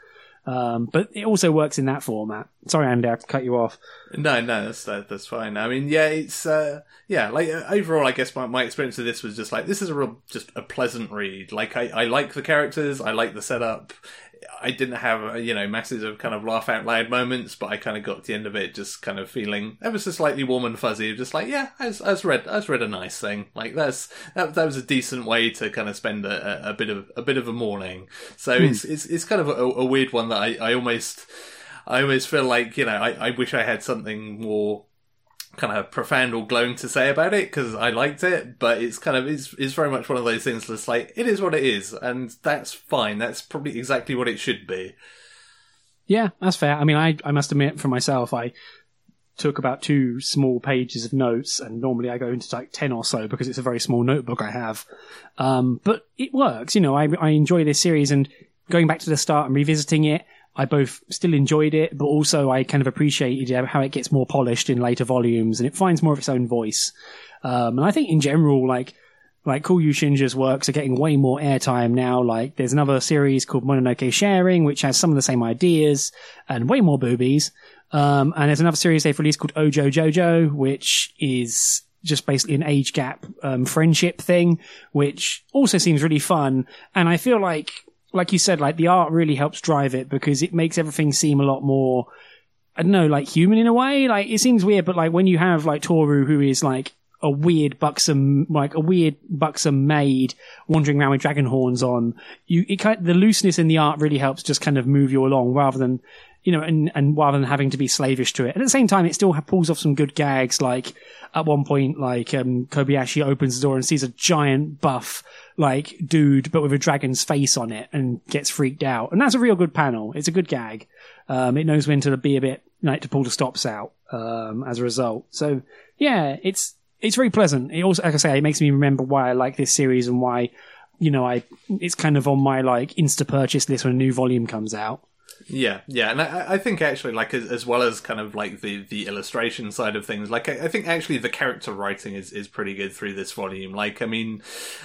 Um, but it also works in that format. Sorry, Andy, I cut you off. No, no, that's that, that's fine. I mean, yeah, it's uh, yeah, like uh, overall, I guess my, my experience of this was just like this is a real just a pleasant read. Like I, I like the characters, I like the setup. I didn't have uh, you know masses of kind of laugh out loud moments, but I kind of got to the end of it just kind of feeling ever so slightly warm and fuzzy. Just like yeah, I was, I was read I was read a nice thing. Like that's that, that was a decent way to kind of spend a, a, a bit of a bit of a morning. So Hmm. it's it's it's kind of a, a weird one that I, I almost I almost feel like you know I, I wish I had something more kind of profound or glowing to say about it because I liked it, but it's kind of it's, it's very much one of those things that's like it is what it is, and that's fine. That's probably exactly what it should be. Yeah, that's fair. I mean, I, I must admit for myself, I took about two small pages of notes, and normally I go into like 10 or so because it's a very small notebook I have. Um, but it works. You know, I, I enjoy this series, and going back to the start and revisiting it, I both still enjoyed it, but also I kind of appreciated how it gets more polished in later volumes and it finds more of its own voice. Um, and I think in general, like, like Coolkyousinnjya's works are getting way more airtime now. Like there's another series called Mononoke Sharing, which has some of the same ideas and way more boobies. Um, and there's another series they've released called Ojojojo, which is just basically an age gap um, friendship thing, which also seems really fun. And I feel like, like you said, like the art really helps drive it because it makes everything seem a lot more, I don't know, like human in a way. Like it seems weird, but like when you have like Toru, who is like a weird buxom, like a weird buxom maid wandering around with dragon horns on, you it kind of, the looseness in the art really helps just kind of move you along rather than you know, and, and rather than having to be slavish to it. And at the same time, it still pulls off some good gags. Like at one point, like, um, Kobayashi opens the door and sees a giant buff, like, dude, but with a dragon's face on it and gets freaked out. And that's a real good panel. It's a good gag. Um, it knows when to be a bit, like, to pull the stops out, um, as a result. So, yeah, it's, it's very pleasant. It also, like I say, it makes me remember why I like this series and why, you know, I, it's kind of on my, like, insta purchase list when a new volume comes out. Yeah, yeah, and I, I think actually, like as, as well as kind of like the the illustration side of things, like I, I think actually the character writing is is pretty good through this volume. Like, I mean,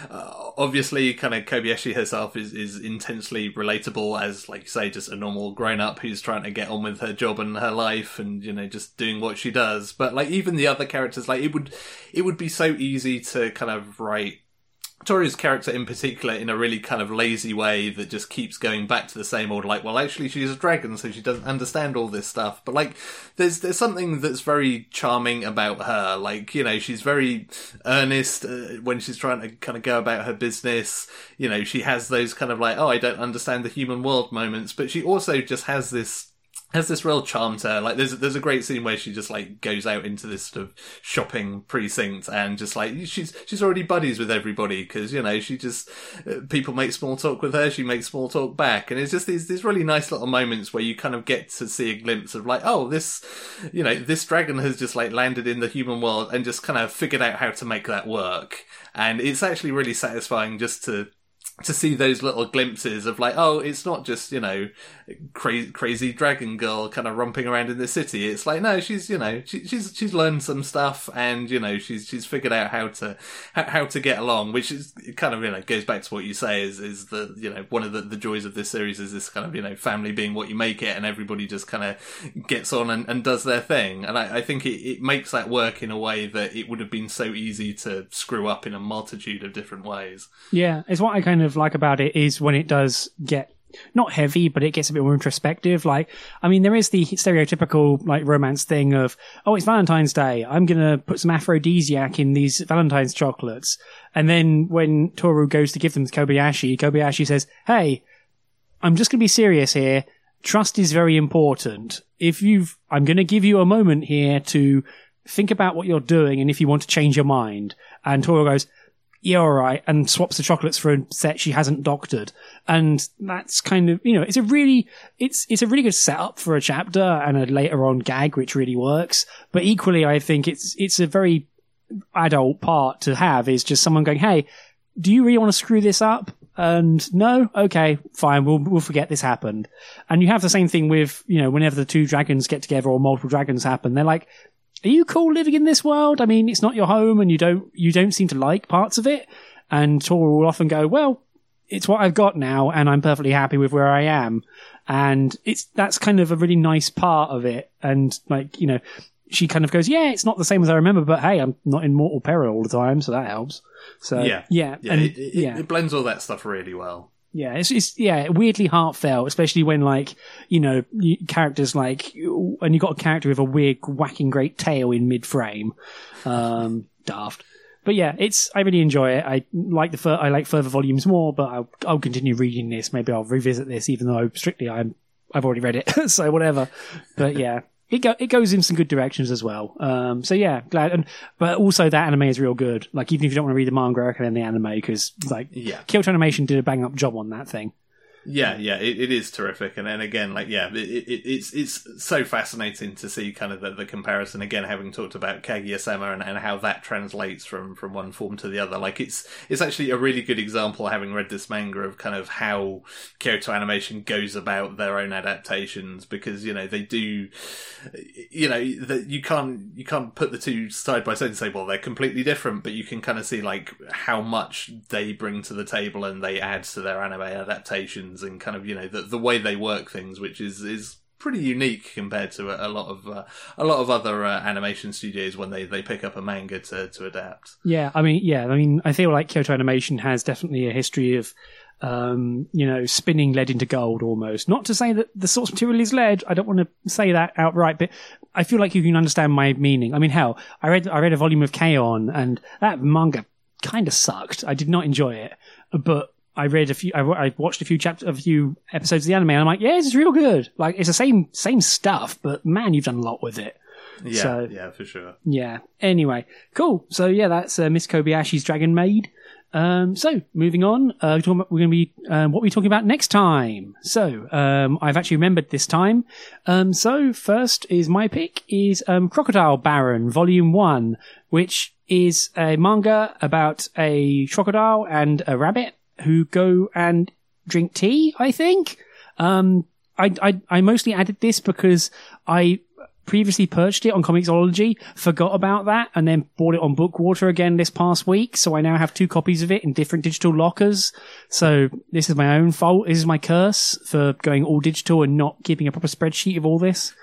uh, obviously, kind of Kobayashi herself is is intensely relatable as, like say, just a normal grown up who's trying to get on with her job and her life, and you know, just doing what she does. But like even the other characters, like it would it would be so easy to kind of write Toru's character in particular in a really kind of lazy way that just keeps going back to the same old like well actually she's a dragon so she doesn't understand all this stuff. But like there's there's something that's very charming about her. Like you know she's very earnest uh, when she's trying to kind of go about her business. You know she has those kind of like oh I don't understand the human world moments. But she also just has this has this real charm to her. Like there's there's a great scene where she just like goes out into this sort of shopping precinct and just like she's she's already buddies with everybody because you know she just uh, people make small talk with her, she makes small talk back, and it's just these these really nice little moments where you kind of get to see a glimpse of like oh this you know this dragon has just like landed in the human world and just kind of figured out how to make that work, and it's actually really satisfying just to to see those little glimpses of like, oh, it's not just you know, crazy crazy dragon girl kind of romping around in the city. It's like no, she's you know, she, she's she's learned some stuff, and you know, she's she's figured out how to how, to get along, which is kind of you know goes back to what you say is is the you know one of the, the joys of this series is this kind of you know family being what you make it, and everybody just kind of gets on and, and does their thing, and I, I think it, it makes that work in a way that it would have been so easy to screw up in a multitude of different ways. Yeah, it's what I kind of like about it is when it does get not heavy, but it gets a bit more introspective. Like, I mean, there is the stereotypical like romance thing of, oh, it's Valentine's Day. I'm gonna put some aphrodisiac in these Valentine's chocolates, and then when Toru goes to give them to Kobayashi, Kobayashi says, "Hey, I'm just gonna be serious here. Trust is very important. If you've, I'm gonna give you a moment here to think about what you're doing, and if you want to change your mind." And Toru goes, yeah, all right, and swaps the chocolates for a set she hasn't doctored. And that's kind of, you know, it's a really, it's, it's a really good setup for a chapter and a later on gag, which really works. But equally, I think it's, it's a very adult part to have is just someone going, Hey, do you really want to screw this up? And no, okay, fine, we'll we'll forget this happened. And you have the same thing with you know whenever the two dragons get together or multiple dragons happen, they're like, "Are you cool living in this world? I mean, it's not your home, and you don't you don't seem to like parts of it." And Toru will often go, "Well, it's what I've got now, and I'm perfectly happy with where I am." And it's that's kind of a really nice part of it. And like you know, she kind of goes, "Yeah, it's not the same as I remember, but hey, I'm not in mortal peril all the time, so that helps." So Yeah. yeah, Yeah, and, it, it, yeah. it blends all that stuff really well. Yeah, it's, it's yeah weirdly heartfelt, especially when like you know characters like and you got a character with a weird whacking great tail in mid frame, um, daft. But yeah, it's I really enjoy it. I like the I like further volumes more, but I'll, I'll continue reading this. Maybe I'll revisit this, even though strictly I'm I've already read it, so whatever. But yeah. It, go, it goes in some good directions as well. Um, so yeah, glad. And but also that anime is real good. Like even if you don't want to read the manga, I recommend the anime because like Yeah. Kyoto Animation did a bang up job on that thing. Yeah, yeah, it, it is terrific, and then again, like, yeah, it, it, it's it's so fascinating to see kind of the, the comparison again, having talked about Kaguya-sama and, and how that translates from from one form to the other. Like, it's it's actually a really good example, having read this manga, of kind of how Kyoto Animation goes about their own adaptations, because you know they do, you know, that you can't you can't put the two side by side and say, well, they're completely different, but you can kind of see like how much they bring to the table and they add to their anime adaptations and kind of you know the the way they work things, which is is pretty unique compared to a, a lot of uh, a lot of other uh, animation studios when they, they pick up a manga to, to adapt. Yeah, I mean, yeah, I mean, I feel like Kyoto Animation has definitely a history of, um, you know, spinning lead into gold almost. Not to say that the source material is lead. I don't want to say that outright, but I feel like you can understand my meaning. I mean, hell, I read I read a volume of K-On! and that manga kind of sucked. I did not enjoy it, but. I read a few. I, I watched a few chapters, a few episodes of the anime, and I'm like, yeah, this is real good. Like, it's the same same stuff, but man, you've done a lot with it. Yeah, So- yeah, for sure. Yeah. Anyway, cool. So yeah, that's uh, Miss Kobayashi's Dragon Maid. Um, so moving on, uh, we're, going to be um, what we're talking about next time. So um, I've actually remembered this time. Um, so first is my pick is um, Crocodile Baron Volume One, which is a manga about a crocodile and a rabbit who go and drink tea. I think. Um, I, I I mostly added this because I previously purchased it on Comixology, forgot about that, and then bought it on BookWalker again this past week. So I now have two copies of it in different digital lockers. So this is my own fault. This is my curse for going all digital and not keeping a proper spreadsheet of all this.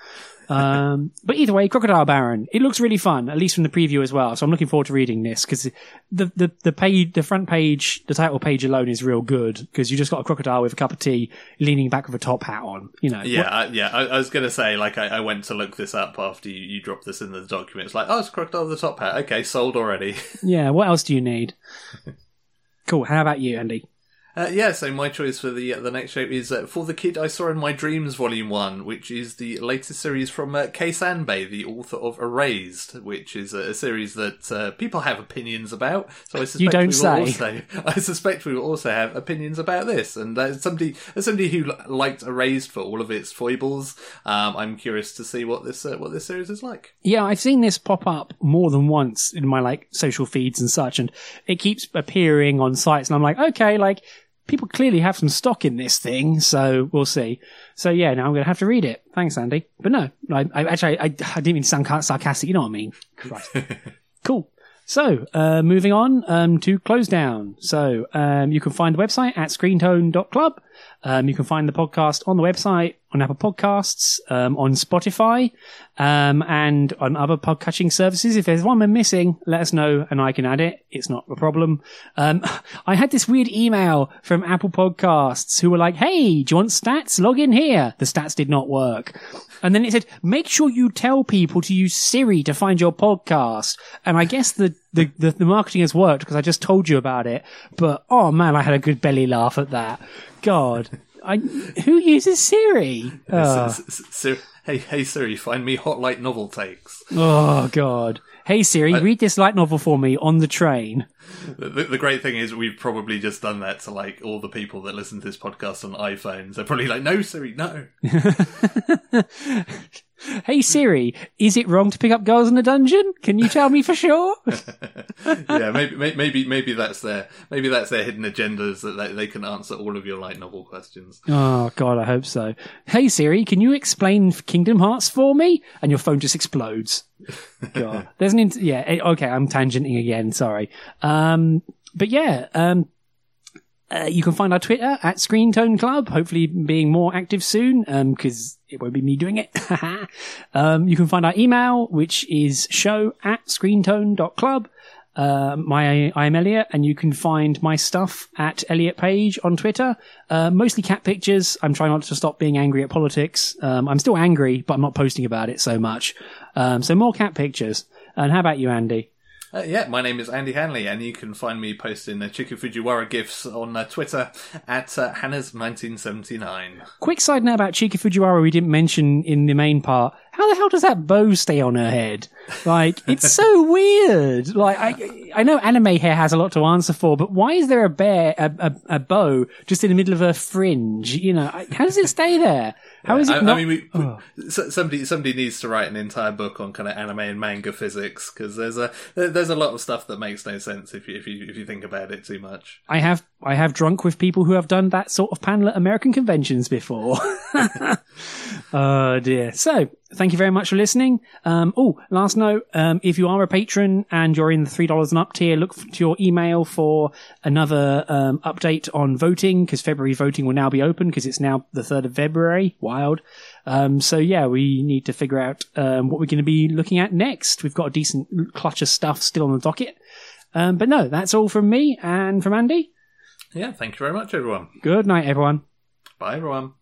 Um, but either way, Crocodile Baron. It looks really fun, at least from the preview as well. So I'm looking forward to reading this because the, the, the page, the front page, the title page alone is real good because you just got a crocodile with a cup of tea leaning back with a top hat on, you know. Yeah, I, yeah. I, I was gonna say, like, I, I went to look this up after you, you dropped this in the document. It's like, oh, it's crocodile with the top hat. Okay, sold already. Yeah, what else do you need? cool. How about you, Andy? Uh, yeah, so my choice for the uh, the next show is uh, For the Kid I Saw in My Dreams, Volume 1, which is the latest series from uh, Kei Sanbe, the author of Erased, which is a, a series that uh, people have opinions about. So I suspect don't we will say. also I suspect we will also have opinions about this. And as somebody as somebody who li- liked Erased for all of its foibles, um, I'm curious to see what this uh, what this series is like. Yeah, I've seen this pop up more than once in my like social feeds and such, and it keeps appearing on sites, and I'm like, okay, like people clearly have some stock in this thing, so we'll see. So yeah, now I'm gonna have to read it. Thanks, Andy. But no, I, I actually I, I didn't mean to sound sarcastic. You know what I mean? Cool. So, uh, moving on um, to close down. So, um, you can find the website at screentone.club. Um, you can find the podcast on the website, on Apple Podcasts, um, on Spotify, um, and on other podcatching services. If there's one we're missing, let us know and I can add it. It's not a problem. Um, I had this weird email from Apple Podcasts who were like, Hey, do you want stats? Log in here. The stats did not work. And then it said, make sure you tell people to use Siri to find your podcast. And I guess the, the, the, the marketing has worked because I just told you about it. But oh man, I had a good belly laugh at that. God. I, who uses Siri? Ah. S- s- Siri, hey, hey Siri, find me hot light novel takes. Oh God! Hey Siri, read this light novel for me on the train. The, the, the great thing is we've probably just done that to like all the people that listen to this podcast on iPhones. They're probably like, no, Siri, no. Hey Siri, is it wrong to pick up girls in a dungeon? Can you tell me for sure? yeah, maybe, may- maybe, maybe that's their, maybe that's their hidden agendas that they, they can answer all of your light novel questions. oh God, I hope so. Hey Siri, can you explain Kingdom Hearts for me? And your phone just explodes. God, there's an int- yeah. eh, Okay, I'm tangenting again. Sorry. Um, but yeah, um, uh, you can find our Twitter at Screen Tone Club. Hopefully, being more active soon because it won't be me doing it. um, you can find our email, which is show at screentone.club. Uh, my I'm Elliot, and you can find my stuff at Elliot Page on Twitter. Uh, mostly cat pictures. I'm trying not to stop being angry at politics. Um, I'm still angry, but I'm not posting about it so much. Um, so more cat pictures. And how about you, Andy? Uh, yeah, my name is Andy Hanley, and you can find me posting the Chika Fujiwara gifs on uh, Twitter at uh, Hannah's1979. Quick side note about Chika Fujiwara we didn't mention in the main part. How the hell does that bow stay on her head? Like, it's so weird. Like, I, I know anime hair has a lot to answer for, but why is there a bear, a, a, a bow just in the middle of her fringe? You know, I- how does it stay there? How is it I, not? I mean, we, we- oh. so- somebody somebody needs to write an entire book on kind of anime and manga physics because there's a there's a lot of stuff that makes no sense if you if you if you think about it too much. I have I have drunk with people who have done that sort of panel at American conventions before. oh dear. So thank you very much for listening. Um, oh, last note: um, if you are a patron and you're in the three dollars and up tier, look to your email for another um, update on voting because February voting will now be open because it's now the third of February. Wild. Um, so yeah, we need to figure out um, what we're going to be looking at next. We've got a decent clutch of stuff still on the docket. Um, but no, that's all from me and from Andy. Yeah, thank you very much, everyone. Good night, everyone. Bye, everyone.